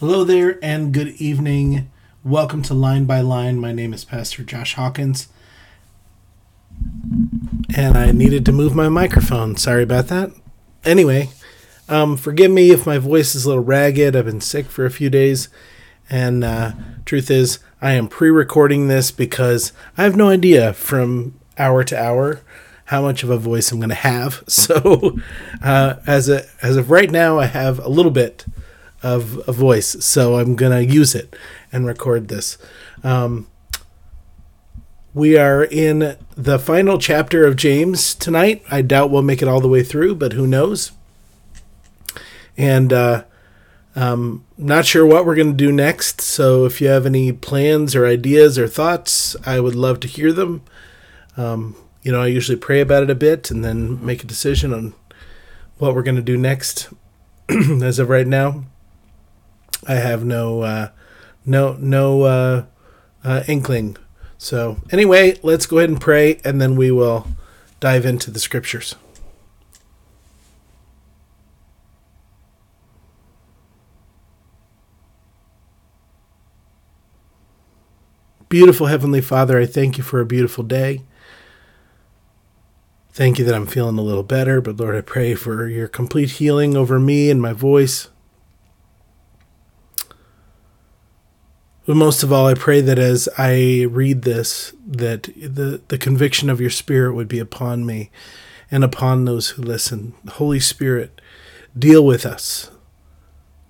Hello there and good evening. Welcome to Line by Line. My name is Pastor Josh Hawkins. And I needed to move my microphone. Sorry about that. Anyway, um, forgive me if my voice is a little ragged. I've been sick for a few days. And uh, truth is, I am pre recording this because I have no idea from hour to hour how much of a voice I'm going to have. So, uh, as, a, as of right now, I have a little bit of a voice. So, I'm to use it and record this. Um, we are in the final chapter of James tonight. I doubt we'll make it all the way through, but who knows? And uh, um, not sure what we're going to do next. So if you have any plans or ideas or thoughts, I would love to hear them. Um, you know, I usually pray about it a bit and then make a decision on what we're going to do next. As of right now, I have no uh, no no uh, uh, inkling. So anyway, let's go ahead and pray, and then we will dive into the scriptures. Beautiful Heavenly Father, I thank you for a beautiful day. Thank you that I'm feeling a little better, but Lord, I pray for your complete healing over me and my voice. But most of all, I pray that as I read this, that the, the conviction of your Spirit would be upon me and upon those who listen. Holy Spirit, deal with us,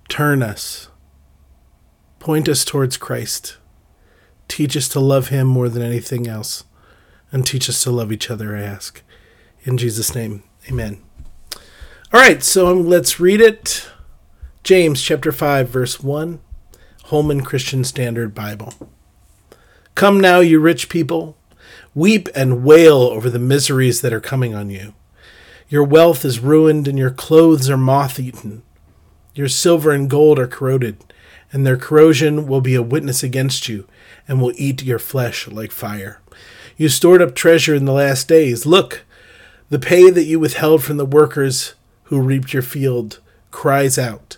turn us, point us towards Christ, teach us to love Him more than anything else, and teach us to love each other, I ask. In Jesus' name, amen. All right, so let's read it. James chapter 5, verse 1. Holman Christian Standard Bible. Come now, you rich people, weep and wail over the miseries that are coming on you. Your wealth is ruined and your clothes are moth eaten. Your silver and gold are corroded, and their corrosion will be a witness against you and will eat your flesh like fire. You stored up treasure in the last days. Look, the pay that you withheld from the workers who reaped your field cries out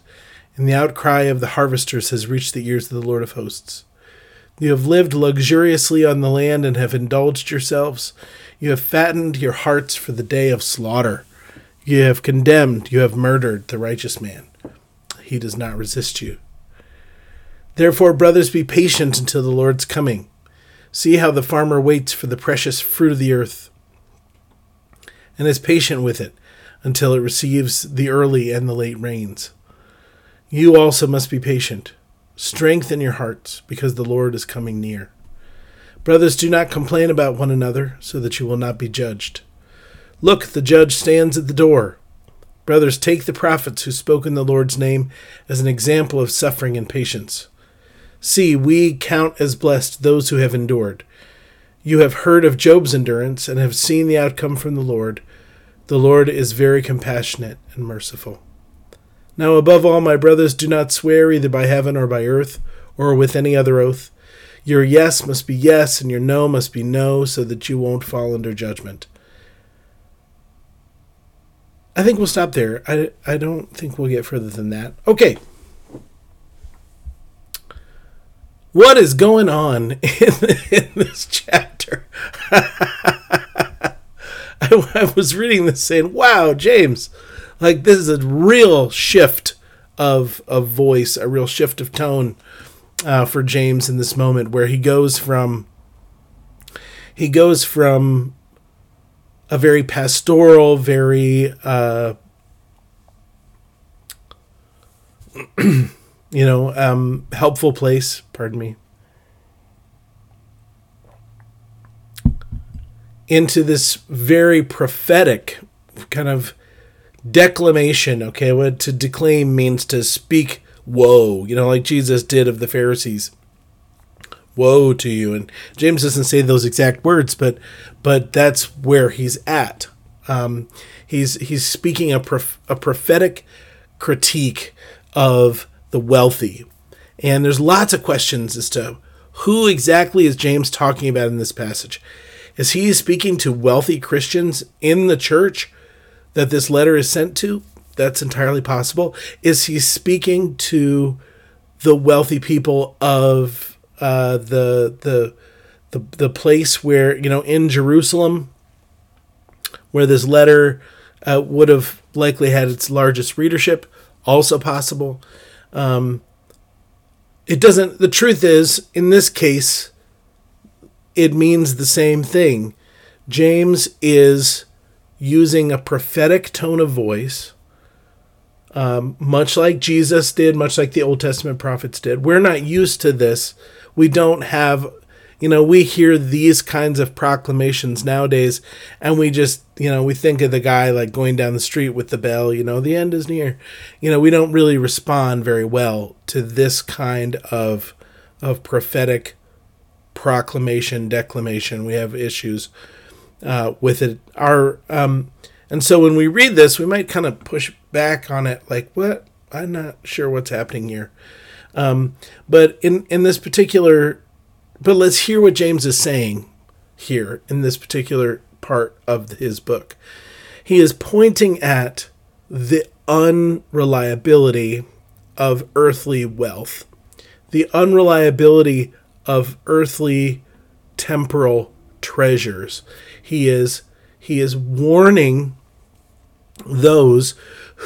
and the outcry of the harvesters has reached the ears of the Lord of hosts. You have lived luxuriously on the land and have indulged yourselves. You have fattened your hearts for the day of slaughter. You have condemned, you have murdered the righteous man. He does not resist you. Therefore, brothers, be patient until the Lord's coming. See how the farmer waits for the precious fruit of the earth and is patient with it until it receives the early and the late rains. You also must be patient. Strengthen your hearts, because the Lord is coming near. Brothers, do not complain about one another, so that you will not be judged. Look, the judge stands at the door. Brothers, take the prophets who spoke in the Lord's name as an example of suffering and patience. See, we count as blessed those who have endured. You have heard of Job's endurance and have seen the outcome from the Lord. The Lord is very compassionate and merciful. Now, above all, my brothers, do not swear either by heaven or by earth or with any other oath. Your yes must be yes, and your no must be no, so that you won't fall under judgment. I think we'll stop there. I, I don't think we'll get further than that. Okay. What is going on in, in this chapter? I, I was reading this saying, wow, James like this is a real shift of of voice, a real shift of tone uh, for James in this moment, where he goes from he goes from a very pastoral, very uh, you know um, helpful place. Pardon me. Into this very prophetic kind of declamation okay? What to declaim means to speak woe you know like jesus did of the pharisees. Woe to you. And james doesn't say those exact words but but that's where he's at. Um, he's he's speaking a, prof- a prophetic critique of the wealthy. And there's lots of questions as to who exactly is james talking about in this passage. Is he speaking to wealthy christians in the church that this letter is sent to? That's entirely possible. Is he speaking to the wealthy people of uh, the the the the place where you know in Jerusalem, where this letter uh, would have likely had its largest readership, also possible. Um, it doesn't. The truth is, in this case, it means the same thing. James is using a prophetic tone of voice, um, much like Jesus did, much like the Old Testament prophets did. We're not used to this. We don't have you know, we hear these kinds of proclamations nowadays and we just, you know, we think of the guy like going down the street with the bell, you know, the end is near. You know, we don't really respond very well to this kind of of prophetic proclamation, declamation. We have issues uh, with it. Our um, and so when we read this, we might kind of push back on it, like, what? I'm not sure what's happening here. Um, but in in this particular but let's hear what James is saying here in this particular part of his book. He is pointing at the unreliability of earthly wealth, the unreliability of earthly temporal treasures. He is he is warning those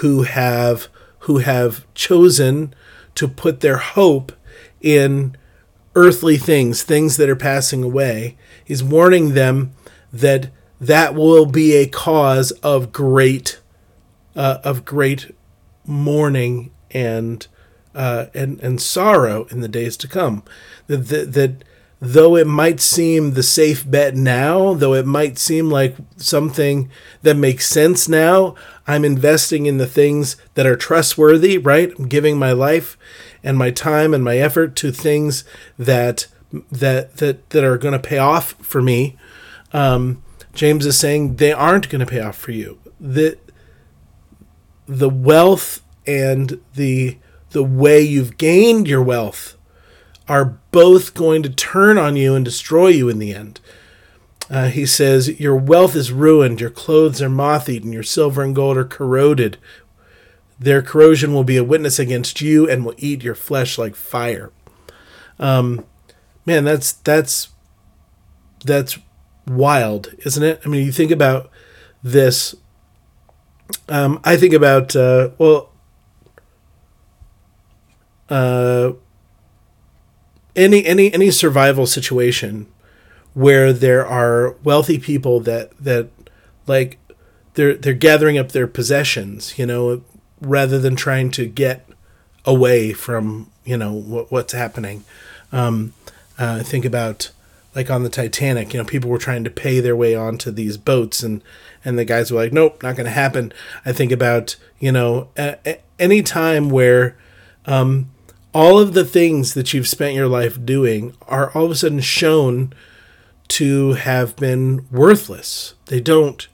who have who have chosen to put their hope in earthly things, things that are passing away. He's warning them that that will be a cause of great, uh, of great mourning and uh, and and sorrow in the days to come. That, that that though it might seem the safe bet now, though it might seem like something that makes sense now, I'm investing in the things that are trustworthy, right? I'm giving my life and my time and my effort to things that that that that are going to pay off for me. Um, James is saying they aren't going to pay off for you. The the wealth and the the way you've gained your wealth are both going to turn on you and destroy you in the end. Uh, he says, Your wealth is ruined, your clothes are moth eaten, your silver and gold are corroded their corrosion will be a witness against you and will eat your flesh like fire. Um, man, that's that's that's wild, isn't it? I mean, you think about this. Um, I think about uh, well, uh, any any any survival situation where there are wealthy people that that like they're they're gathering up their possessions, you know, rather than trying to get away from you know what, what's happening. Um, uh, think about like on the Titanic, you know, people were trying to pay their way onto these boats, and and the guys were like, "Nope, not going to happen." I think about you know a, a, any time where um, all of the things that you've spent your life doing are all of a sudden shown to have been worthless. They don't.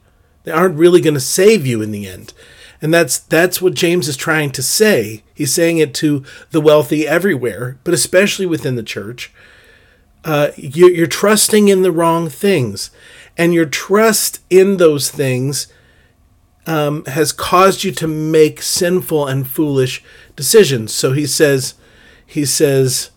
They aren't really going to save you in the end. And that's that's what James is trying to say. He's saying it to the wealthy everywhere, but especially within the church. Uh, you, you're trusting in the wrong things, and your trust in those things um, has caused you to make sinful and foolish decisions. So he says, he says,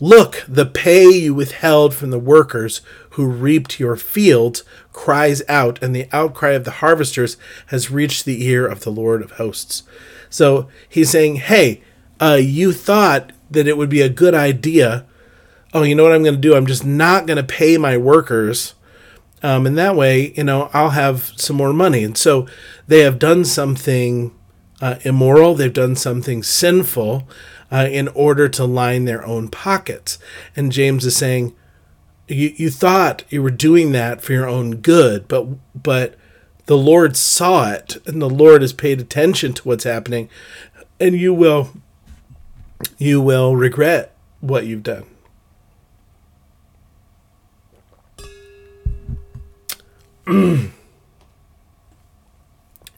Look, the pay you withheld from the workers who reaped your fields cries out, and the outcry of the harvesters has reached the ear of the Lord of hosts. So he's saying, Hey, uh, you thought that it would be a good idea. Oh, you know what I'm going to do? I'm just not going to pay my workers. Um, and that way, you know, I'll have some more money. And so they have done something uh, immoral, they've done something sinful uh, in order to line their own pockets. And James is saying, you, you thought you were doing that for your own good, but but the Lord saw it, and the Lord has paid attention to what's happening, and you will you will regret what you've done.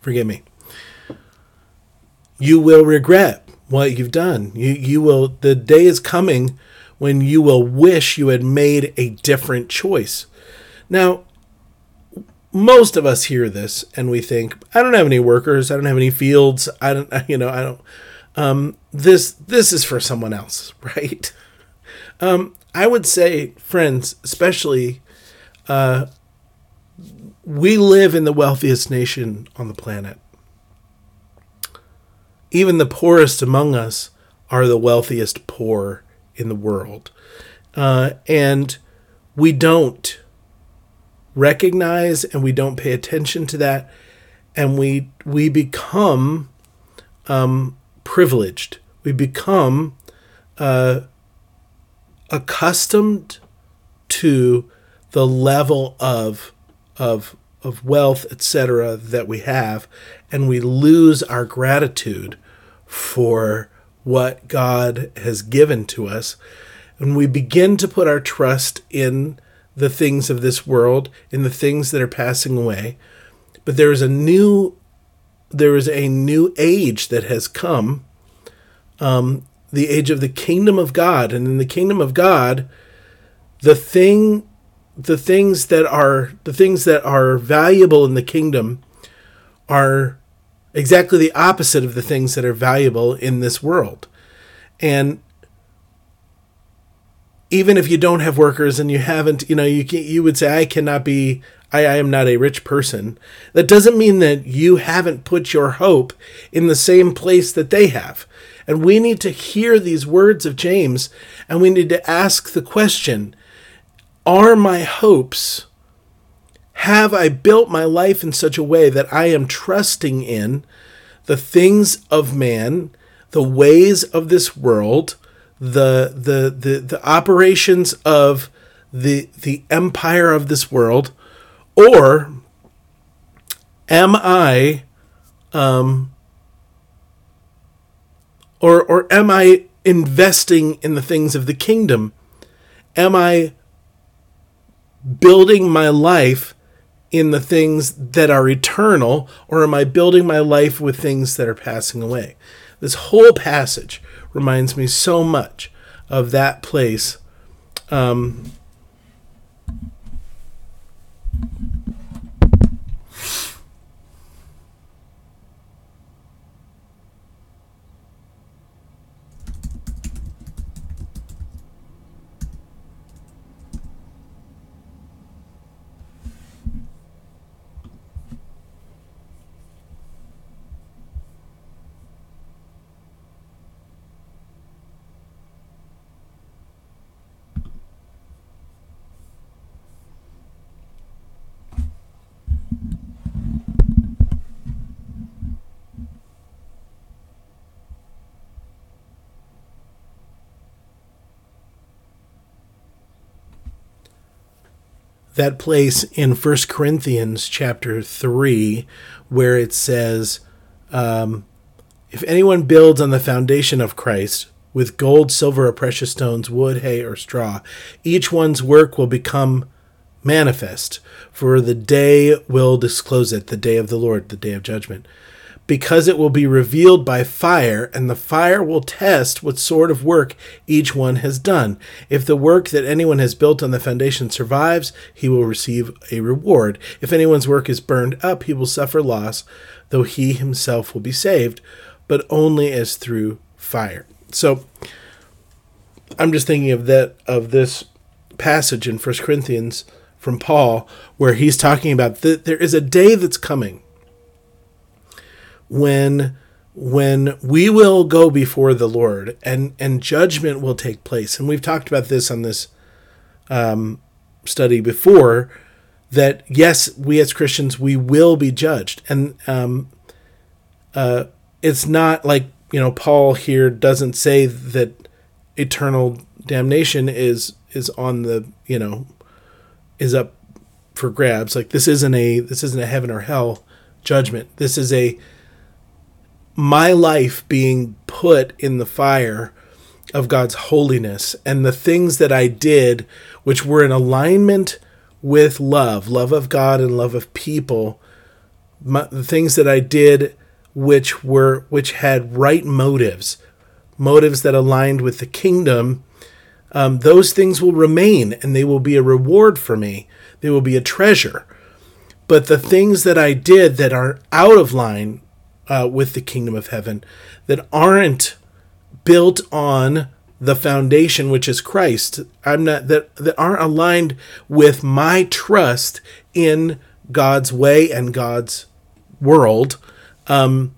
Forgive me. You will regret what you've done. You you will the day is coming when you will wish you had made a different choice. Now, most of us hear this and we think, I don't have any workers, I don't have any fields, I don't you know, I don't Um, this this is for someone else, right? Um, I would say, friends, especially, uh, we live in the wealthiest nation on the planet. Even the poorest among us are the wealthiest poor in the world. Uh, and we don't recognize and we don't pay attention to that. And we, we become um, privileged. We become uh, accustomed to the level of of of wealth, etc., that we have, and we lose our gratitude for what God has given to us. And we begin to put our trust in the things of this world, in the things that are passing away. But there is a new there is a new age that has come, um, the age of the kingdom of God. And in the kingdom of God, the thing the things that are the things that are valuable in the kingdom are exactly the opposite of the things that are valuable in this world. And even if you don't have workers and you haven't, you know, you can, you would say I cannot be I, I am not a rich person. That doesn't mean that you haven't put your hope in the same place that they have. And we need to hear these words of James and we need to ask the question are my hopes? Have I built my life in such a way that I am trusting in the things of man, the ways of this world, the the the, the operations of the the empire of this world, or am I um or or am I investing in the things of the kingdom? Am I building my life in the things that are eternal, or am I building my life with things that are passing away? This whole passage reminds me so much of that place. Um, that place in First Corinthians chapter 3 where it says, um, If anyone builds on the foundation of Christ with gold, silver, or precious stones, wood, hay, or straw, each one's work will become manifest, for the day will disclose it, the day of the Lord, the day of judgment because it will be revealed by fire, and the fire will test what sort of work each one has done. If the work that anyone has built on the foundation survives, he will receive a reward. If anyone's work is burned up, he will suffer loss, though he himself will be saved, but only as through fire. So I'm just thinking of that of this passage in First Corinthians from Paul where he's talking about that there is a day that's coming when when we will go before the Lord and and judgment will take place. And we've talked about this on this um, study before. That yes, we as Christians we will be judged, and um, uh, it's not like you know Paul here doesn't say that eternal damnation is is on the you know is up for grabs. Like this isn't a this isn't a heaven or hell judgment. This is a my life being put in the fire of God's holiness and the things that I did, which were in alignment with love, love of God and love of people, my, the things that I did which were which had right motives, motives that aligned with the kingdom, um, those things will remain and they will be a reward for me. They will be a treasure. But the things that I did that are out of line uh, with the kingdom of heaven that aren't built on the foundation which is Christ. I'm not that that aren't aligned with my trust in God's way and God's world. Um,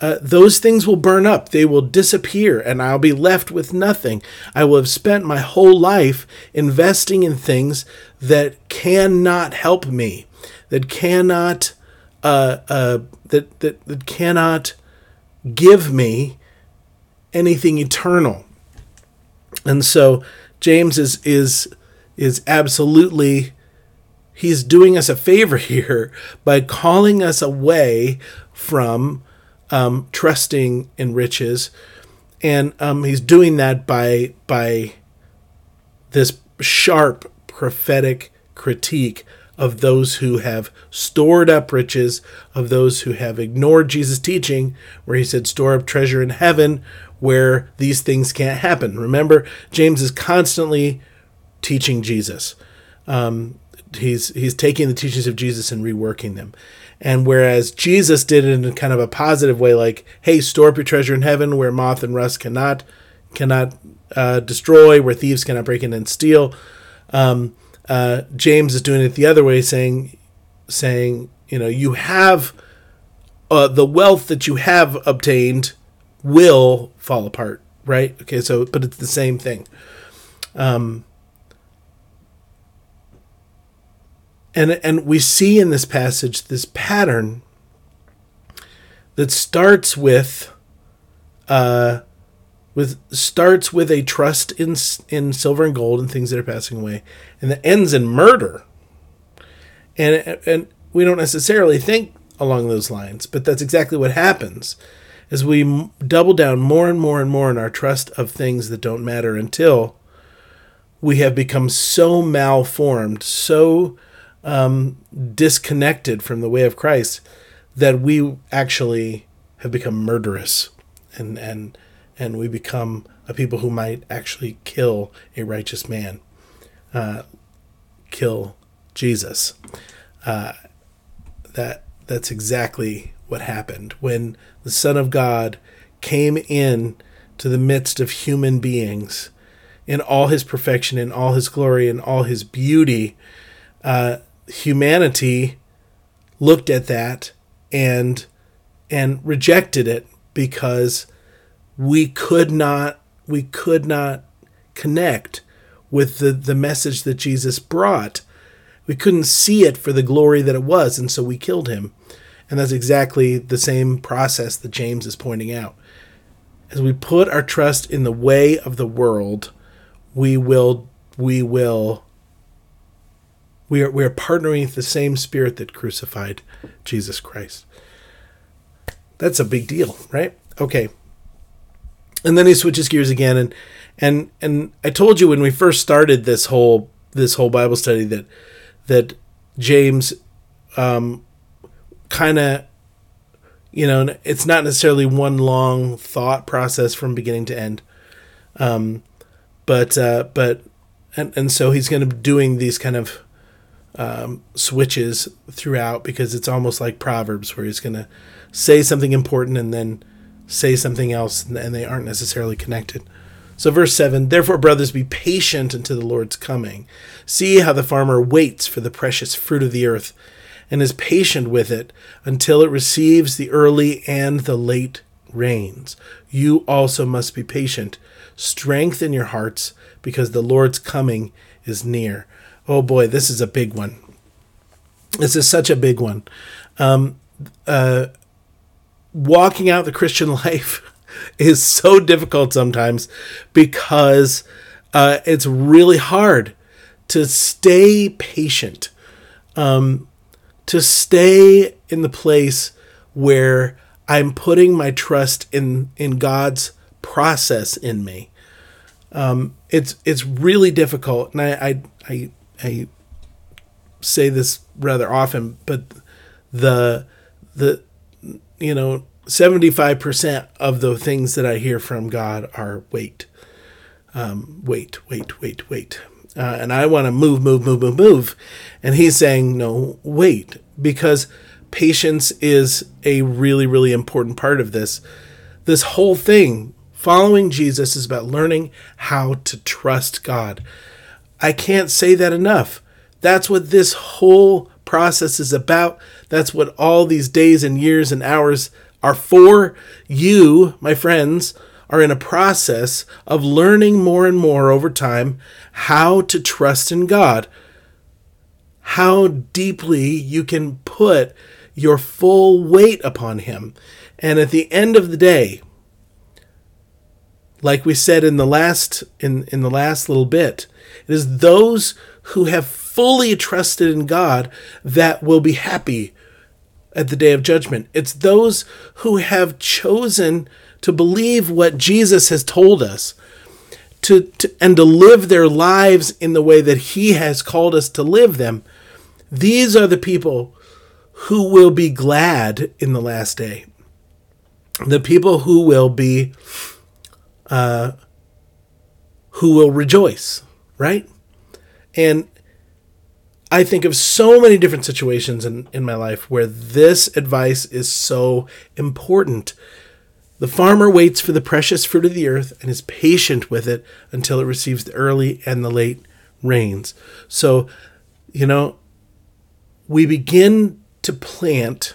uh, those things will burn up. They will disappear, and I'll be left with nothing. I will have spent my whole life investing in things that cannot help me, that cannot, uh, uh, that, that that cannot give me anything eternal. And so James is is is absolutely he's doing us a favor here by calling us away from um, trusting in riches, and um, he's doing that by by this sharp prophetic critique of those who have stored up riches, of those who have ignored Jesus' teaching, where he said, Store up treasure in heaven, where these things can't happen. Remember, James is constantly teaching Jesus. Um, he's he's taking the teachings of Jesus and reworking them. And whereas Jesus did it in kind of a positive way, like, "Hey, store up your treasure in heaven, where moth and rust cannot cannot uh, destroy, where thieves cannot break in and steal." Um, uh, James is doing it the other way, saying, saying, you know, you have uh, the wealth that you have obtained will fall apart, right? Okay, so but it's the same thing. Um, and and we see in this passage this pattern that starts with uh with starts with a trust in in silver and gold and things that are passing away and that ends in murder. And and we don't necessarily think along those lines but that's exactly what happens as we double down more and more and more in our trust of things that don't matter until we have become so malformed so um, disconnected from the way of Christ that we actually have become murderous and and and we become a people who might actually kill a righteous man, uh, kill Jesus. Uh, that that's exactly what happened when the Son of God came in to the midst of human beings in all his perfection, in all his glory, in all his beauty. Uh, humanity looked at that and and rejected it because we could not we could not connect with the the message that Jesus brought. We couldn't see it for the glory that it was, and so we killed him. And that's exactly the same process that James is pointing out. As we put our trust in the way of the world, we will we will we are, we are partnering with the same spirit that crucified Jesus Christ. That's a big deal, right? Okay. And then he switches gears again and and and I told you when we first started this whole this whole Bible study that that James um kind of you know it's not necessarily one long thought process from beginning to end. Um but uh but and and so he's going to be doing these kind of um, switches throughout because it's almost like Proverbs where he's going to say something important and then say something else and they aren't necessarily connected. So, verse 7 Therefore, brothers, be patient until the Lord's coming. See how the farmer waits for the precious fruit of the earth and is patient with it until it receives the early and the late rains. You also must be patient. Strengthen your hearts because the Lord's coming is near. Oh boy, this is a big one. This is such a big one. Um, uh, walking out the Christian life is so difficult sometimes because uh, it's really hard to stay patient, um, to stay in the place where I'm putting my trust in in God's process in me. Um, it's it's really difficult, and I I, I I say this rather often, but the the you know 75% of the things that I hear from God are wait. Um, wait, wait, wait, wait. Uh, and I want to move, move, move, move, move. And he's saying, no, wait, because patience is a really, really important part of this. This whole thing, following Jesus, is about learning how to trust God. I can't say that enough. That's what this whole process is about. That's what all these days and years and hours are for. You, my friends, are in a process of learning more and more over time how to trust in God, how deeply you can put your full weight upon Him. And at the end of the day, like we said in the last in, in the last little bit, it is those who have fully trusted in God that will be happy at the day of judgment. It's those who have chosen to believe what Jesus has told us, to, to, and to live their lives in the way that He has called us to live them. These are the people who will be glad in the last day. The people who will be, uh, who will rejoice, right? And I think of so many different situations in, in my life where this advice is so important the farmer waits for the precious fruit of the earth and is patient with it until it receives the early and the late rains. So, you know, we begin to plant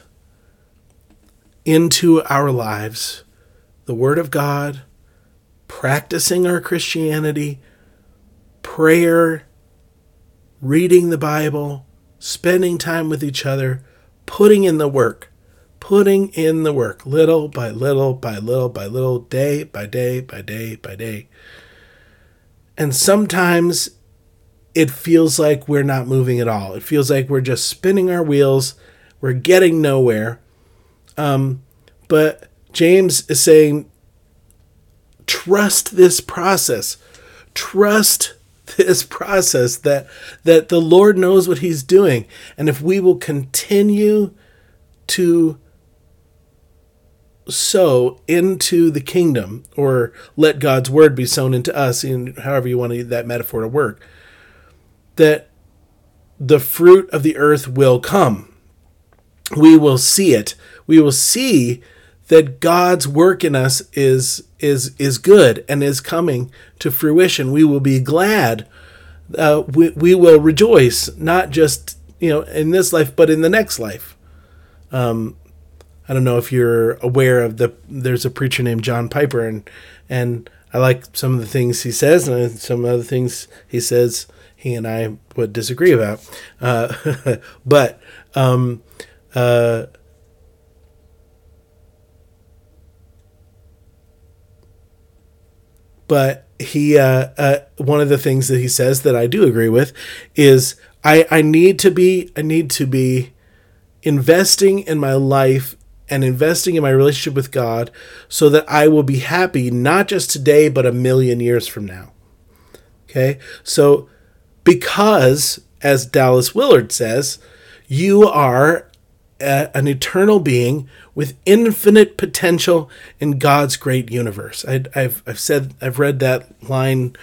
into our lives the Word of God, practicing our Christianity, prayer, reading the Bible, spending time with each other, putting in the work putting in the work little by little by little by little, day by day by day by day. And sometimes it feels like we're not moving at all. It feels like we're just spinning our wheels, we're getting nowhere. Um, but James is saying, trust this process. Trust this process that that the Lord knows what he's doing and if we will continue to sow into the kingdom, or let God's word be sown into us, in however you want to, that metaphor to work, that the fruit of the earth will come. We will see it. We will see that God's work in us is is is good and is coming to fruition. We will be glad. Uh, we we will rejoice, not just you know in this life, but in the next life. Um, I don't know if you're aware of the there's a preacher named John Piper and and I like some of the things he says and some other things he says he and I would disagree about. Uh, but um, uh, but he uh, uh, one of the things that he says that I do agree with is I I need to be I need to be investing in my life and investing in my relationship with God so that I will be happy not just today, but a million years from now. Okay? So, because, as Dallas Willard says, you are a, an eternal being with infinite potential in God's great universe. I, have I've said, I've read that line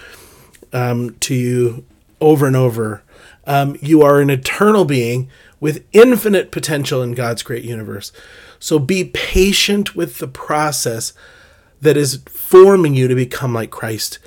um, to you over and over. Um, you are an eternal being with infinite potential in God's great universe. So be patient with the process that is forming you to become like Christ.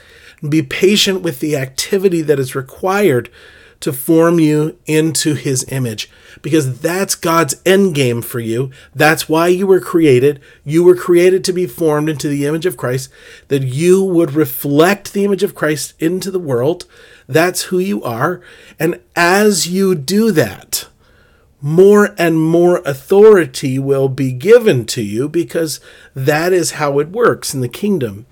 Be patient with the activity that is required to form you into his image because that's God's end game for you. That's why you were created. You were created to be formed into the image of Christ, that you would reflect the image of Christ into the world. That's who you are. And as you do that, more and more authority will be given to you because that is how it works in the kingdom.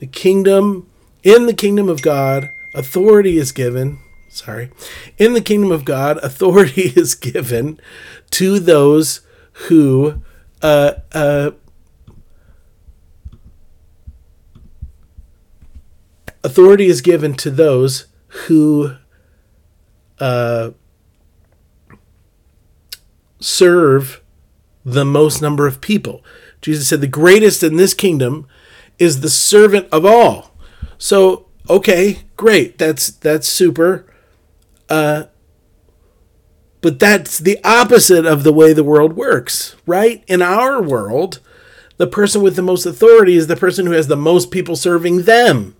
The kingdom, in the kingdom of God, authority is given. Sorry. In the kingdom of God, authority is given to those who uh, uh, authority is given to those who uh, serve the most number of people. Jesus said, The greatest in this kingdom is the servant of all. So, okay, great. That's that's super. Uh, But that's the opposite of the way the world works, right? In our world, the person with the most authority is the person who has the most people serving them.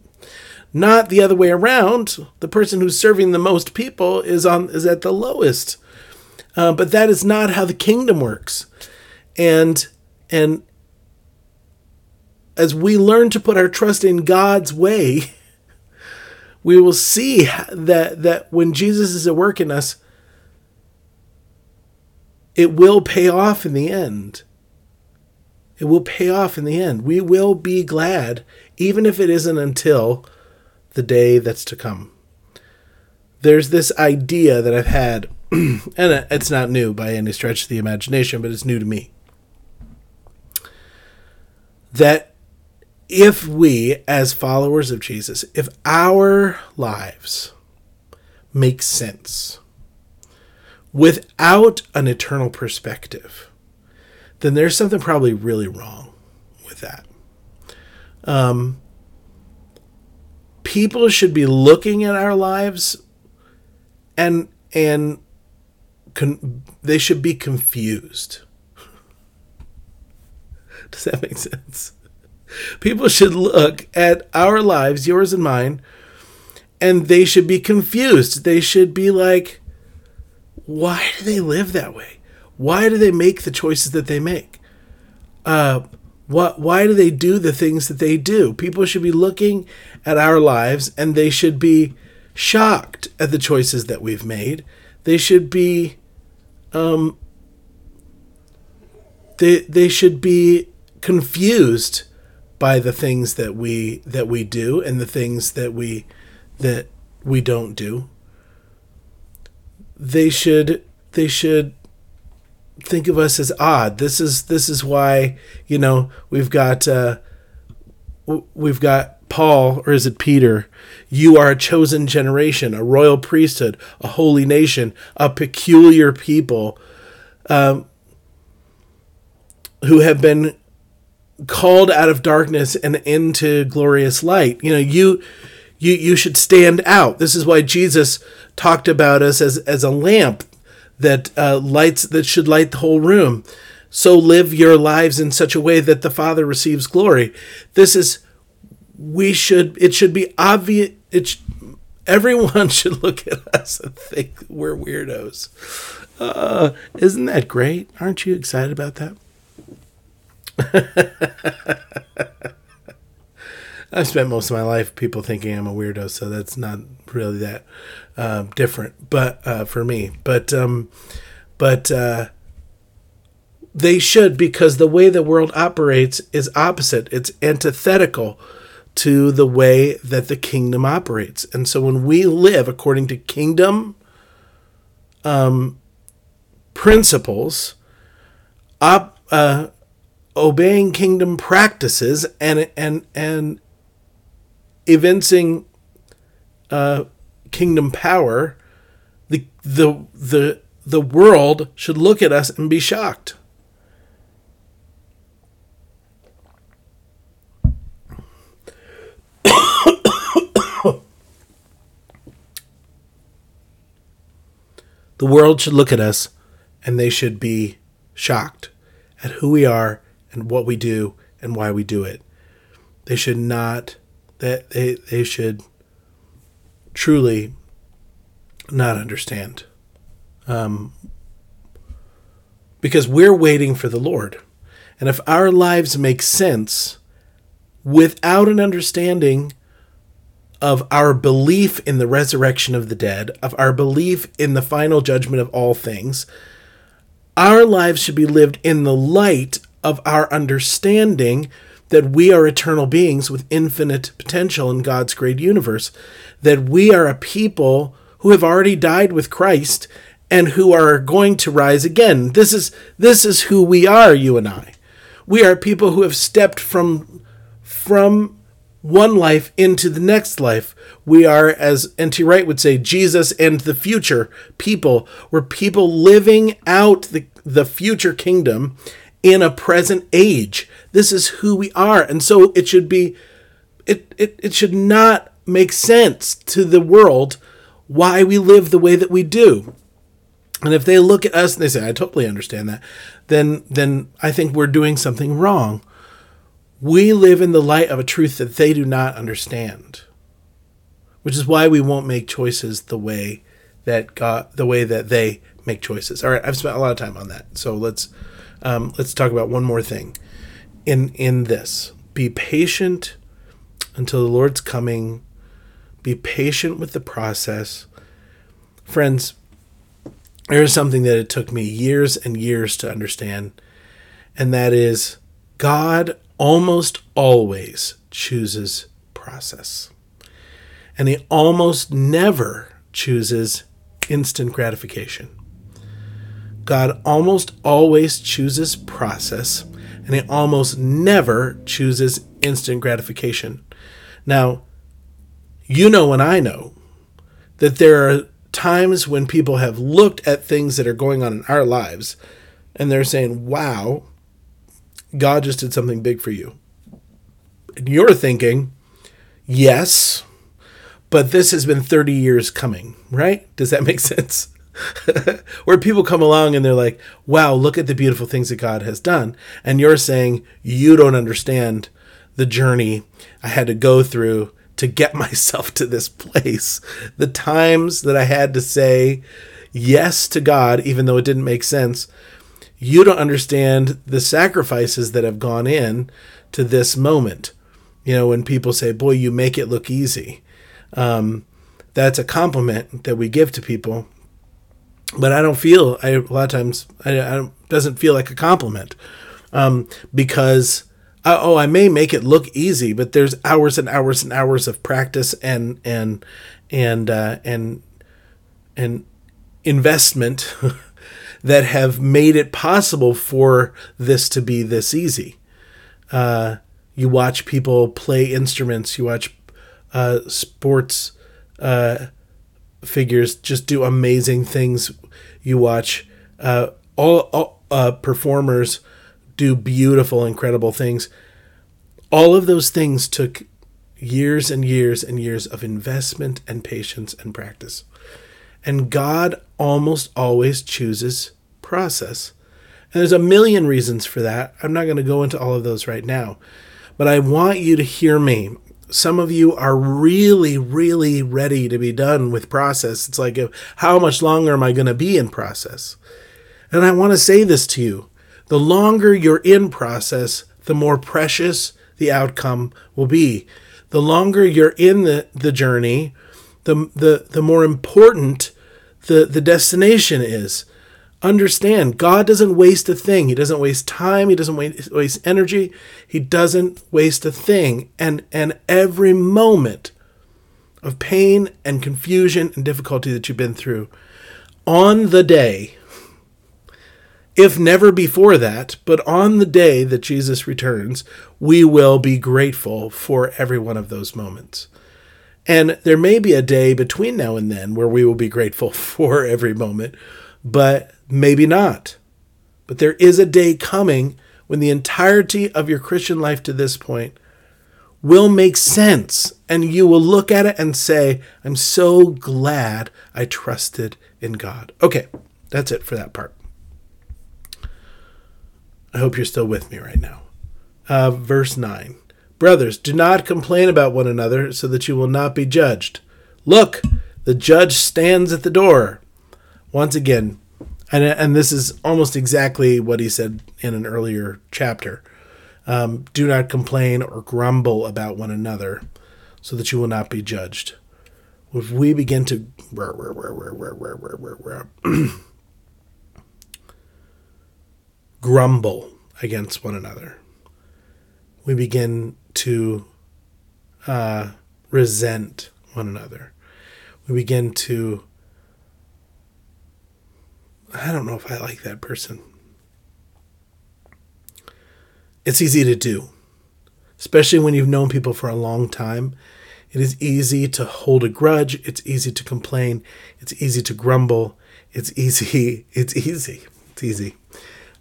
Not the other way around. The person who's serving the most people is on is at the lowest. Uh, but that is not how the kingdom works. And and as we learn to put our trust in God's way, we will see that that when Jesus is at work in us, it will pay off in the end. It will pay off in the end. We will be glad, even if it isn't until the day that's to come. There's this idea that I've had, and it's not new by any stretch of the imagination, but it's new to me. That if we, as followers of Jesus, if our lives make sense without an eternal perspective, then there's something probably really wrong with that. Um, people should be looking at our lives and and con- they should be confused. Does that make sense? People should look at our lives, yours and mine, and they should be confused. They should be like, why do they live that way? Why do they make the choices that they make? Uh, what, why do they do the things that they do? People should be looking at our lives and they should be shocked at the choices that we've made. They should be, um, they, they should be confused by the things that we that we do and the things that we that we don't do. They should they should think of us as odd. This is this is why you know we've got uh we've got Paul or is it Peter? You are a chosen generation a royal priesthood a holy nation a peculiar people um, who have been called out of darkness and into glorious light. You know, you you you should stand out. This is why Jesus talked about us as as a lamp that uh, lights that should light the whole room. So live your lives in such a way that the Father receives glory. This is we should it should be obvious it everyone should look at us and think we're weirdos. Uh, isn't that great? Aren't you excited about that? I've spent most of my life people thinking I'm a weirdo, so that's not really that uh, different. But uh, for me, but um, but uh, they should because the way the world operates is opposite. It's antithetical to the way that the kingdom operates, and so when we live according to kingdom um, principles, op, uh, obeying kingdom practices and and and evincing uh, kingdom power, the the the the world should look at us and be shocked. the world should look at us and they should be shocked at who we are and what we do and why we do it. They should not that they they should truly not understand. Um, because we're waiting for the Lord. And if our lives make sense without an understanding of our belief in the resurrection of the dead, of our belief in the final judgment of all things, our lives should be lived in the light of our understanding that we are eternal beings with infinite potential in God's great universe, that we are a people who have already died with Christ and who are going to rise again. This is this is who we are, you and I. We are people who have stepped from from one life into the next life. We are, as N.T. Wright would say, Jesus and the future people. We're people living out the, the future kingdom in a present age. This is who we are. And so it should be, it, it, it should not make sense to the world why we live the way that we do. And if they look at us and they say, I totally understand that, then then I think we're doing something wrong. We live in the light of a truth that they do not understand. Which is why we won't make choices the way that God the way that they make choices. All right, I've spent a lot of time on that. So let's um, let's talk about one more thing in in this. Be patient until the Lord's coming. Be patient with the process. Friends, there's something that it took me years and years to understand, and that is God almost always chooses process. And he almost never chooses instant gratification. God almost always chooses process, and he almost never chooses instant gratification. Now, you know and I know that there are times when people have looked at things that are going on in our lives and they're saying, wow, God just did something big for you. And you're thinking, yes, but this has been 30 years coming, right? Does that make sense? Where people come along and they're like, wow, look at the beautiful things that God has done. And you're saying, you don't understand the journey I had to go through to get myself to this place. The times that I had to say yes to God, even though it didn't make sense. You don't understand the sacrifices that have gone in to this moment. You know, when people say, boy, you make it look easy. Um, that's a compliment that we give to people. But I don't feel, I, a lot of times, I, I doesn't feel like a compliment um, because uh, oh, I may make it look easy, but there's hours and hours and hours of practice and and and uh, and and investment that have made it possible for this to be this easy. Uh, you watch people play instruments. You watch uh, sports uh, figures just do amazing things. You watch uh, all, all uh, performers do beautiful, incredible things. All of those things took years and years and years of investment and patience and practice. And God almost always chooses process. And there's a million reasons for that. I'm not going to go into all of those right now. But I want you to hear me. Some of you are really, really ready to be done with process. It's like, how much longer am I going to be in process? And I want to say this to you the longer you're in process, the more precious the outcome will be. The longer you're in the, the journey, the, the, the more important the, the destination is. Understand, God doesn't waste a thing. He doesn't waste time. He doesn't waste, energy. He doesn't waste a thing. And, and every moment of pain and confusion and difficulty that you've been through, on the day if never before that, but on the day that Jesus returns, we will be grateful for every one of those moments. And there may be a day between now and then where we will be grateful for every moment, but maybe not. But there is a day coming when the entirety of your Christian life to this point will make sense. And you will look at it and say, I'm so glad I trusted in God. Okay, that's it for that part. I hope you're still with me right now. Uh, verse 9 Brothers, do not complain about one another so that you will not be judged. Look, the judge stands at the door. Once again, and, and this is almost exactly what he said in an earlier chapter. Um, do not complain or grumble about one another so that you will not be judged. If we begin to grumble against one another. We begin to uh, resent one another. We begin to, I don't know if I like that person. It's easy to do, especially when you've known people for a long time. It is easy to hold a grudge. It's easy to complain. It's easy to grumble. It's easy. It's easy. It's easy.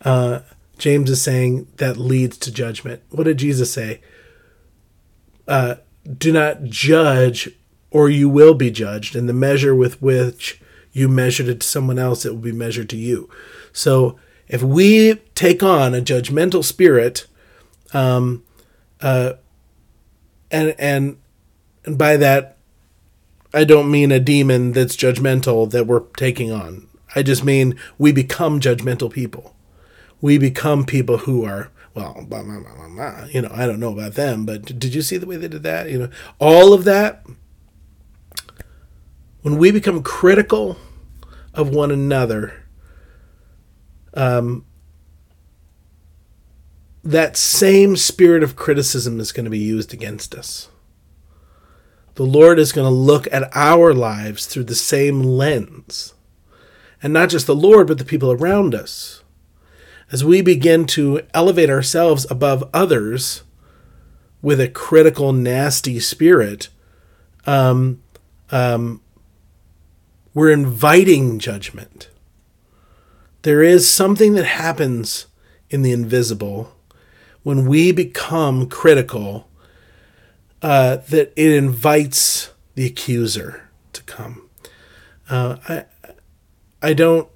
Uh, James is saying that leads to judgment. What did Jesus say? Uh, do not judge, or you will be judged. And the measure with which you measured it to someone else, it will be measured to you. So if we take on a judgmental spirit, um, uh, and and and by that, I don't mean a demon that's judgmental that we're taking on. I just mean we become judgmental people. We become people who are well, blah, blah, blah, you know, I don't know about them, but did you see the way they did that? You know, all of that. When we become critical of one another, um, that same spirit of criticism is going to be used against us. The Lord is going to look at our lives through the same lens. And not just the Lord, but the people around us. As we begin to elevate ourselves above others with a critical, nasty spirit, um, um, we're inviting judgment. There is something that happens in the invisible when we become critical uh, that it invites the accuser to come. Uh, I I don't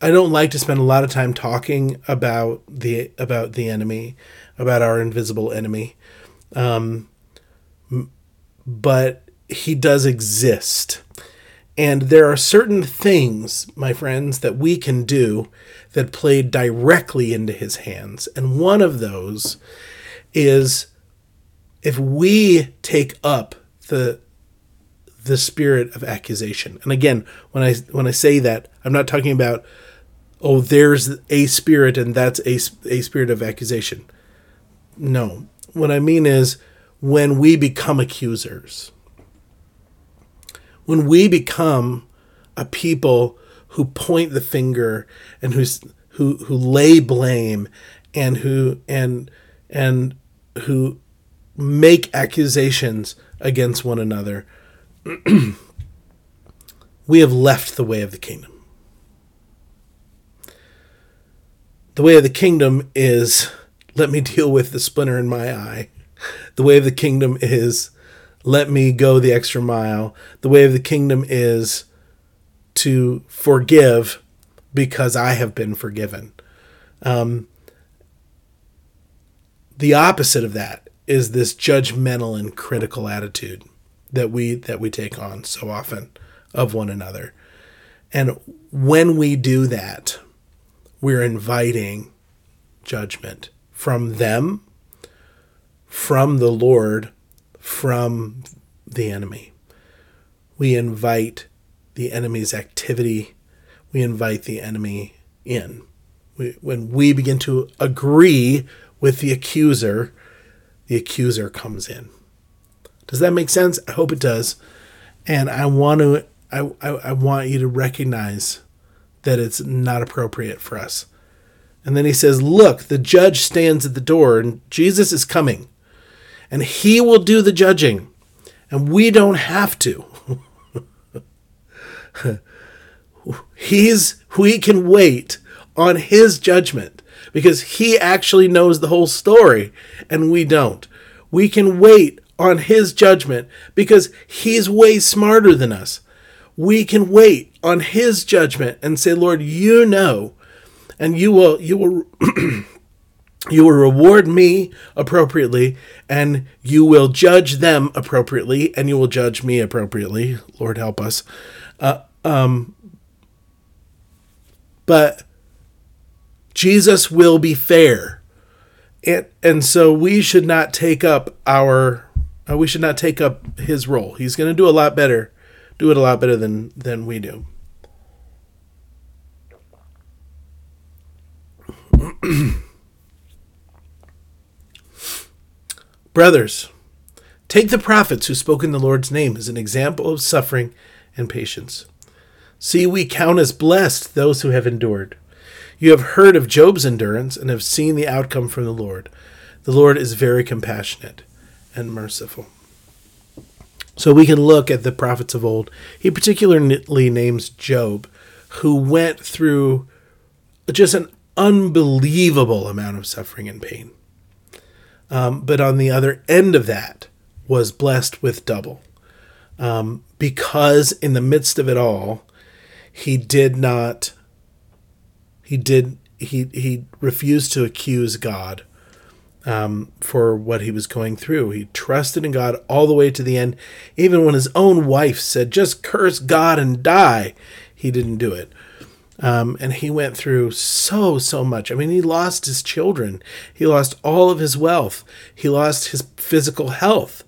I don't like to spend a lot of time talking about the about the enemy, about our invisible enemy, um, but he does exist, and there are certain things, my friends, that we can do that play directly into his hands, and one of those is if we take up the the spirit of accusation. And again, when I when I say that, I'm not talking about oh there's a spirit and that's a a spirit of accusation. No. What I mean is when we become accusers. When we become a people who point the finger and who's who who lay blame and who and and who make accusations against one another we have left the way of the kingdom. The way of the kingdom is let me deal with the splinter in my eye. The way of the kingdom is let me go the extra mile. The way of the kingdom is to forgive because I have been forgiven. Um, the opposite of that is this judgmental and critical attitude that we that we take on so often of one another. And when we do that, we're inviting judgment from them, from the Lord, from the enemy. We invite the enemy's activity, we invite the enemy in. We, when we begin to agree with the accuser, the accuser comes in. Does that make sense? I hope it does. And I want to I, I, I want you to recognize that it's not appropriate for us. And then he says, Look, the judge stands at the door, and Jesus is coming, and he will do the judging, and we don't have to. He's we can wait on his judgment because he actually knows the whole story and we don't. We can wait on his judgment because he's way smarter than us. We can wait on his judgment and say, Lord, you know, and you will you will you will reward me appropriately and you will judge them appropriately and you will judge me appropriately lord help us uh, um, but jesus will be fair and and so we should not take up our uh, we should not take up his role. He's going to do a lot better, do it a lot better than than we do. Brothers, take the prophets who spoke in the Lord's name as an example of suffering and patience. See, we count as blessed those who have endured. You have heard of Job's endurance and have seen the outcome from the Lord. The Lord is very compassionate and merciful. So we can look at the prophets of old. He particularly names Job, who went through just an unbelievable amount of suffering and pain. Um, but on the other end of that was blessed with double. Um, because in the midst of it all, he did not he did he he refused to accuse God um, for what he was going through. He trusted in God all the way to the end, even when his own wife said, "Just curse God and die." He didn't do it. Um, and he went through so so much. I mean, he lost his children. He lost all of his wealth. He lost his physical health.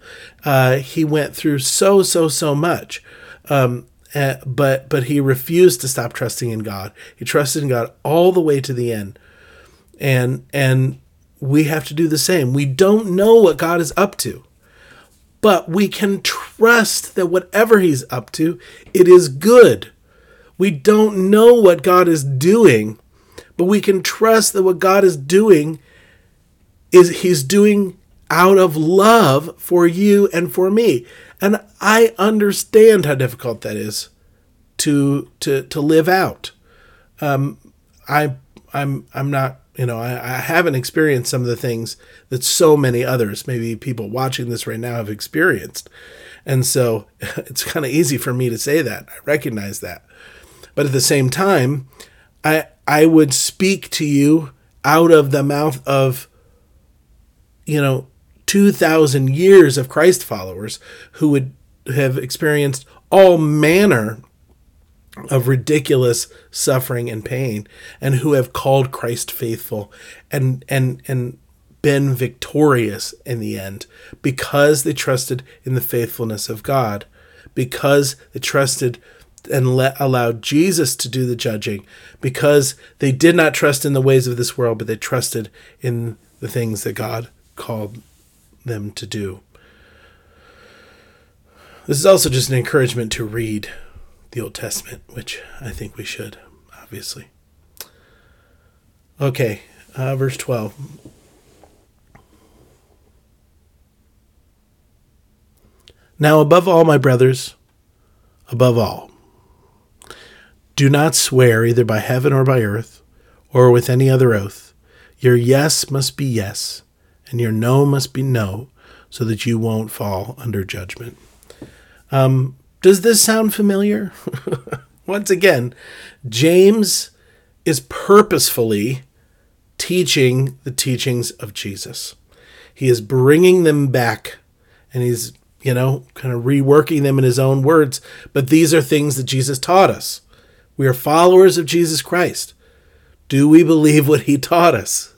Uh, he went through so so so much. Um, uh, but but he refused to stop trusting in God. He trusted in God all the way to the end. And and we have to do the same. We don't know what God is up to. But we can trust that whatever he's up to, it is good. We don't know what God is doing, but we can trust that what God is doing is he's doing out of love for you and for me. And I understand how difficult that is to to to live out. Um, I I'm I'm not you know I, I haven't experienced some of the things that so many others, maybe people watching this right now, have experienced, and so it's kind of easy for me to say that. I recognize that, but at the same time, I I would speak to you out of the mouth of you know 2,000 years of Christ followers who would have experienced all manner of ridiculous suffering and pain and who have called Christ faithful and and and been victorious in the end because they trusted in the faithfulness of God because they trusted and let allowed Jesus to do the judging because they did not trust in the ways of this world but they trusted in the things that God called them to do. This is also just an encouragement to read the Old Testament, which I think we should, obviously. Okay, uh, verse 12. Now, above all, my brothers, above all, do not swear either by heaven or by earth, or with any other oath. Your yes must be yes, and your no must be no, so that you won't fall under judgment. Um, does this sound familiar? Once again, James is purposefully teaching the teachings of Jesus. He is bringing them back and he's, you know, kind of reworking them in his own words. But these are things that Jesus taught us. We are followers of Jesus Christ. Do we believe what he taught us?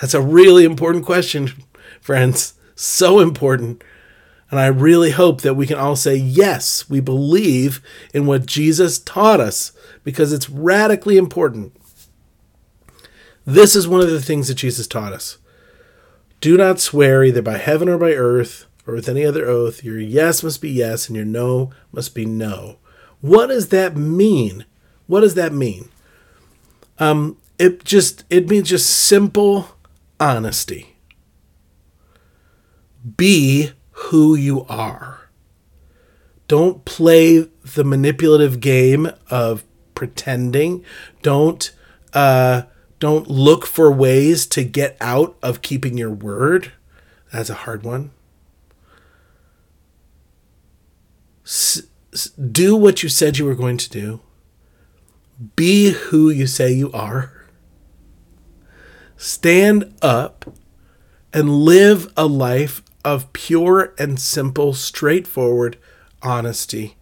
That's a really important question, friends. So important. And I really hope that we can all say, yes, we believe in what Jesus taught us because it's radically important. This is one of the things that Jesus taught us. Do not swear either by heaven or by earth or with any other oath. Your yes must be yes and your no must be no. What does that mean? What does that mean? Um, it just it means just simple honesty. Be who you are. Don't play the manipulative game of pretending. Don't uh, don't look for ways to get out of keeping your word. That's a hard one. S- do what you said you were going to do. Be who you say you are. Stand up and live a life of pure and simple, straightforward honesty.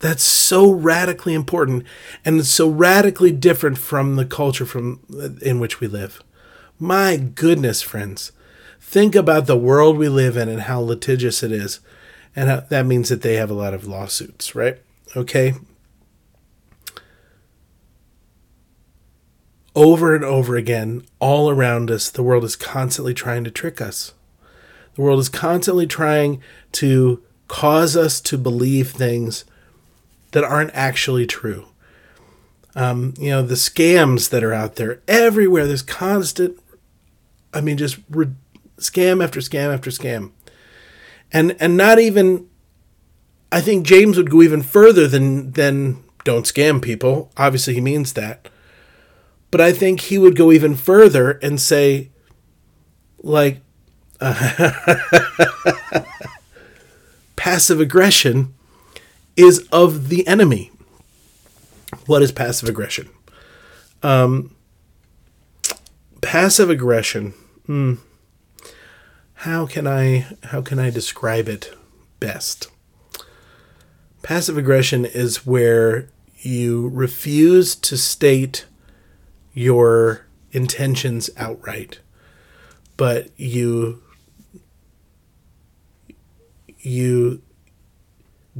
That's so radically important and so radically different from the culture from in which we live. My goodness, friends. Think about the world we live in and how litigious it is. And that means that they have a lot of lawsuits, right? Okay? Over and over again, all around us, the world is constantly trying to trick us. The world is constantly trying to cause us to believe things that aren't actually true. Um, you know, the scams that are out there everywhere, there's constant, I mean, just re- scam after scam after scam. And, and not even, I think James would go even further than, than don't scam people. Obviously, he means that. But I think he would go even further and say, like, passive aggression is of the enemy. What is passive aggression? Um, passive aggression. Hmm, how can I how can I describe it best? Passive aggression is where you refuse to state your intentions outright, but you you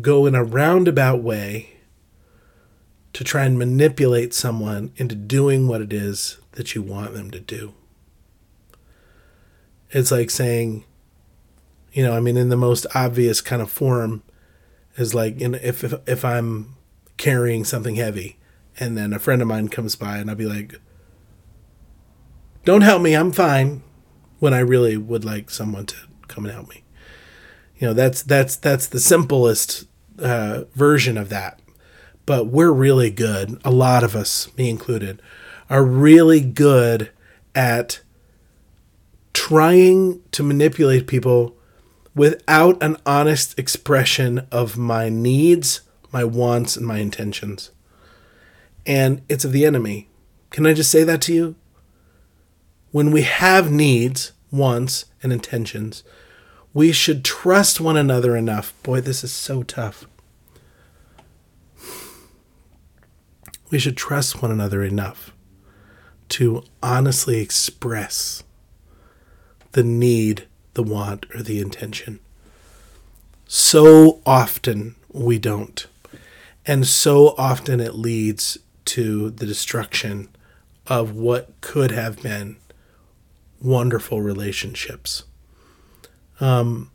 go in a roundabout way to try and manipulate someone into doing what it is that you want them to do. It's like saying, you know, I mean, in the most obvious kind of form, is like, you know, if, if if I'm carrying something heavy, and then a friend of mine comes by, and I'll be like, "Don't help me, I'm fine," when I really would like someone to come and help me. You know, that's that's that's the simplest uh, version of that but we're really good, a lot of us, me included, are really good at trying to manipulate people without an honest expression of my needs, my wants, and my intentions. And it's of the enemy. Can I just say that to you? When we have needs, wants, and intentions, we should trust one another enough. Boy, this is so tough we should trust one another enough to honestly express the need, the want, or the intention. So often we don't. And so often it leads to the destruction of what could have been wonderful relationships. Um,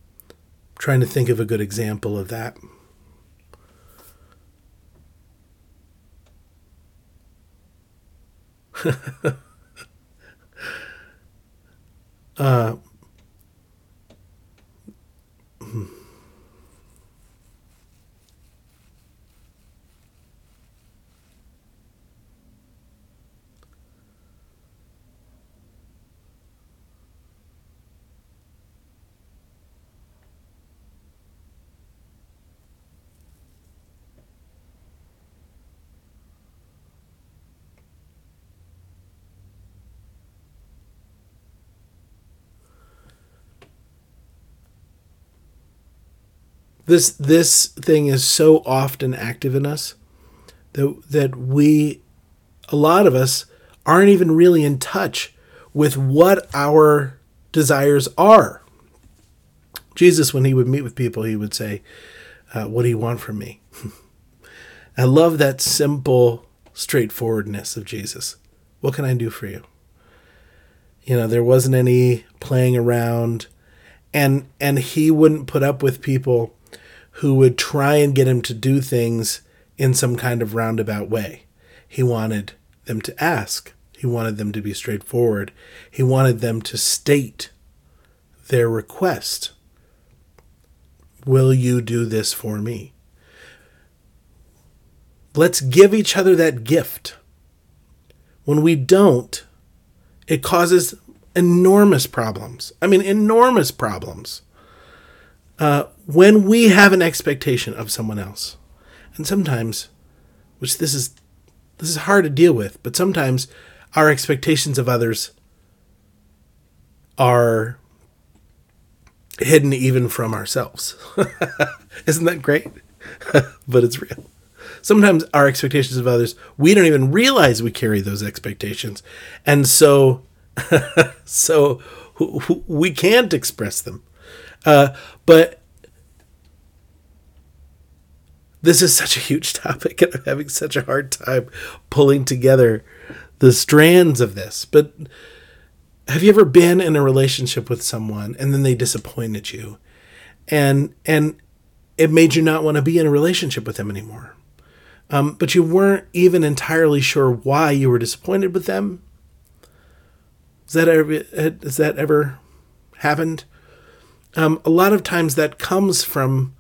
trying to think of a good example of that. uh, hmm. This this thing is so often active in us that that we a lot of us aren't even really in touch with what our desires are. Jesus, when he would meet with people, he would say, uh, What do you want from me? I love that simple straightforwardness of Jesus. What can I do for you? You know, there wasn't any playing around and and he wouldn't put up with people who would try and get him to do things in some kind of roundabout way. He wanted them to ask, he wanted them to be straightforward, he wanted them to state their request Will you do this for me? Let's give each other that gift. When we don't, it causes enormous problems. I mean, enormous problems. Uh, when we have an expectation of someone else, and sometimes, which this is this is hard to deal with, but sometimes our expectations of others are hidden even from ourselves. Isn't that great? but it's real. Sometimes our expectations of others, we don't even realize we carry those expectations. And so so we can't express them. Uh, but this is such a huge topic, and I'm having such a hard time pulling together the strands of this. But have you ever been in a relationship with someone and then they disappointed you, and and it made you not want to be in a relationship with them anymore? Um, but you weren't even entirely sure why you were disappointed with them. Has that ever has that ever happened? Um, a lot of times that comes from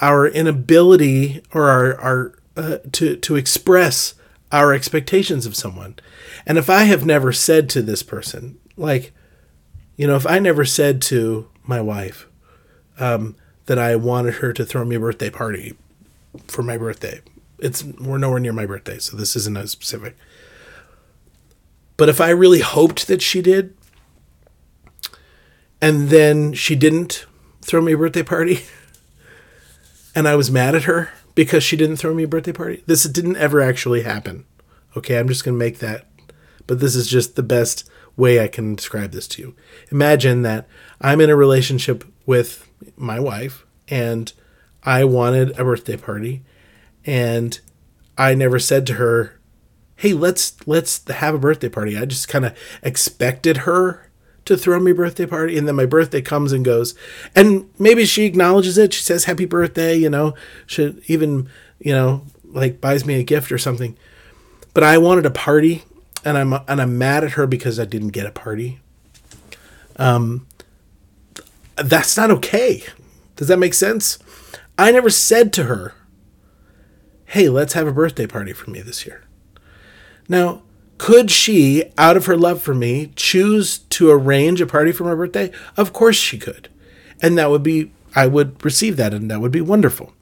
our inability or our, our uh, to to express our expectations of someone. And if I have never said to this person, like, you know, if I never said to my wife um, that I wanted her to throw me a birthday party for my birthday, It's we're nowhere near my birthday, so this isn't as specific. But if I really hoped that she did, and then she didn't throw me a birthday party, and I was mad at her because she didn't throw me a birthday party, this didn't ever actually happen. Okay, I'm just going to make that, but this is just the best way I can describe this to you. Imagine that I'm in a relationship with my wife and I wanted a birthday party and I never said to her, "Hey, let's let's have a birthday party." I just kind of expected her to throw me a birthday party and then my birthday comes and goes. And maybe she acknowledges it. She says happy birthday, you know, should even, you know, like buys me a gift or something. But I wanted a party and I'm and I'm mad at her because I didn't get a party. Um that's not okay. Does that make sense? I never said to her, "Hey, let's have a birthday party for me this year." Now, could she, out of her love for me, choose to arrange a party for my birthday? Of course she could. And that would be I would receive that and that would be wonderful.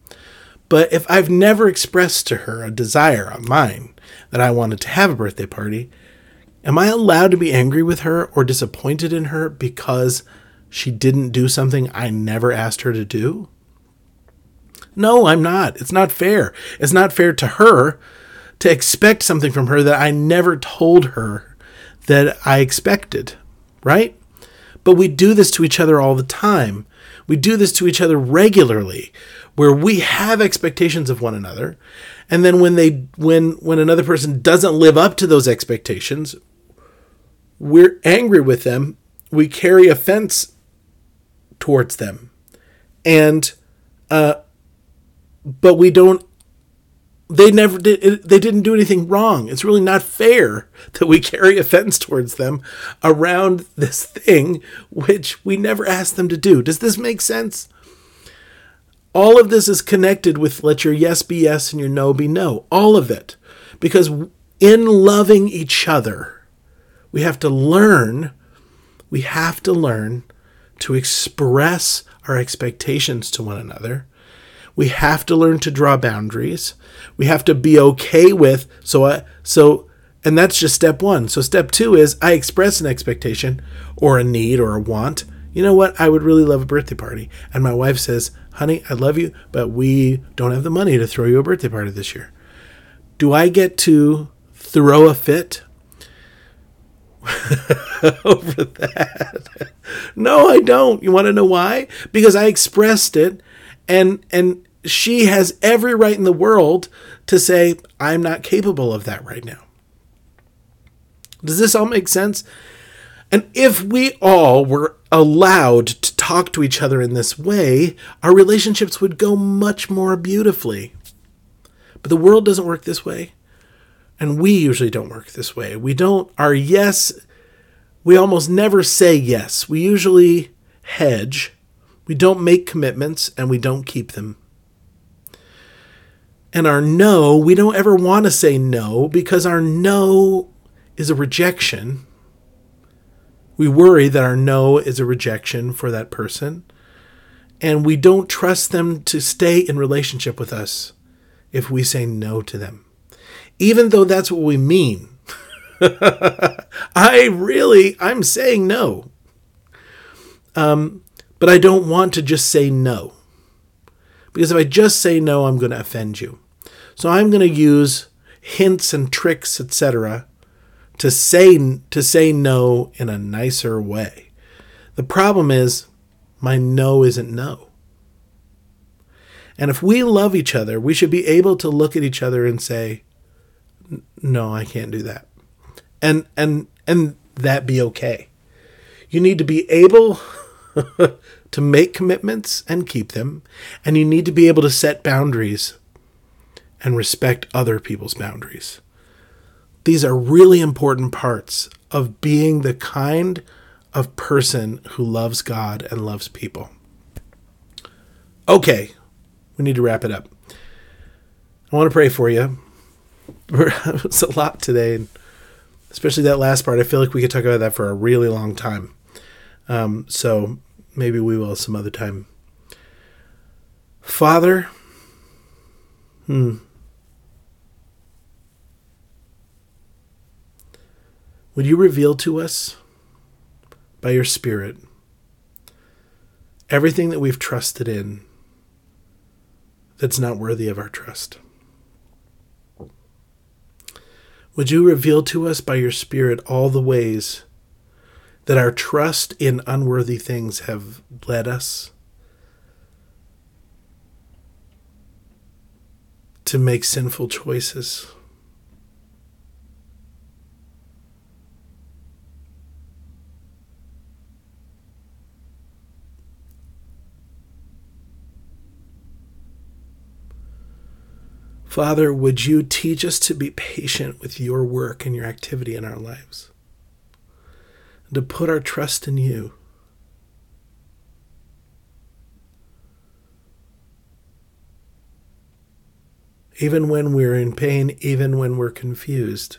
But if I've never expressed to her a desire of mine that I wanted to have a birthday party, am I allowed to be angry with her or disappointed in her because she didn't do something I never asked her to do? No, I'm not. It's not fair. It's not fair to her to expect something from her that I never told her that I expected, right? But we do this to each other all the time. We do this to each other regularly where we have expectations of one another and then when they when when another person doesn't live up to those expectations we're angry with them we carry offense towards them and uh but we don't they never did they didn't do anything wrong it's really not fair that we carry offense towards them around this thing which we never asked them to do does this make sense all of this is connected with let your yes be yes and your no be no. All of it. Because in loving each other, we have to learn, we have to learn to express our expectations to one another. We have to learn to draw boundaries. We have to be okay with so I so and that's just step 1. So step 2 is I express an expectation or a need or a want. You know what? I would really love a birthday party. And my wife says, honey, I love you, but we don't have the money to throw you a birthday party this year. Do I get to throw a fit over that? no, I don't. You want to know why? Because I expressed it and and she has every right in the world to say I'm not capable of that right now. Does this all make sense? And if we all were allowed to talk to each other in this way, our relationships would go much more beautifully. But the world doesn't work this way. And we usually don't work this way. We don't, our yes, we almost never say yes. We usually hedge. We don't make commitments and we don't keep them. And our no, we don't ever want to say no because our no is a rejection we worry that our no is a rejection for that person, and we don't trust them to stay in relationship with us if we say no to them. Even though that's what we mean. I really, I'm saying no. Um, but I don't want to just say no. Because if I just say no, I'm going to offend you. So I'm going to use hints and tricks, etc., to say to say no in a nicer way. The problem is my no isn't no. And if we love each other, we should be able to look at each other and say, "No, I can't do that." And and and that be okay. You need to be able to make commitments and keep them, and you need to be able to set boundaries and respect other people's boundaries. These are really important parts of being the kind of person who loves God and loves people. Okay, we need to wrap it up. I want to pray for you. it's a lot today, especially that last part. I feel like we could talk about that for a really long time. Um, so maybe we will some other time. Father, hmm, Would you reveal to us by your Spirit everything that we've trusted in that's not worthy of our trust? Would you reveal to us by your Spirit all the ways that our trust in unworthy things have led us to make sinful choices? Father, would you teach us to be patient with your work and your activity in our lives? And to put our trust in you. Even when we're in pain, even when we're confused.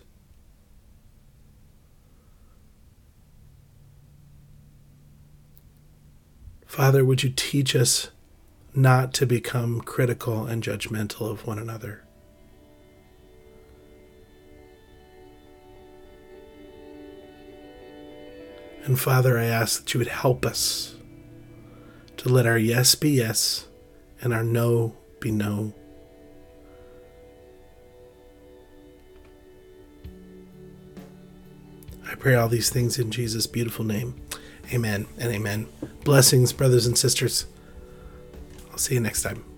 Father, would you teach us not to become critical and judgmental of one another. And Father, I ask that you would help us to let our yes be yes and our no be no. I pray all these things in Jesus' beautiful name. Amen and amen. Blessings, brothers and sisters. I'll see you next time.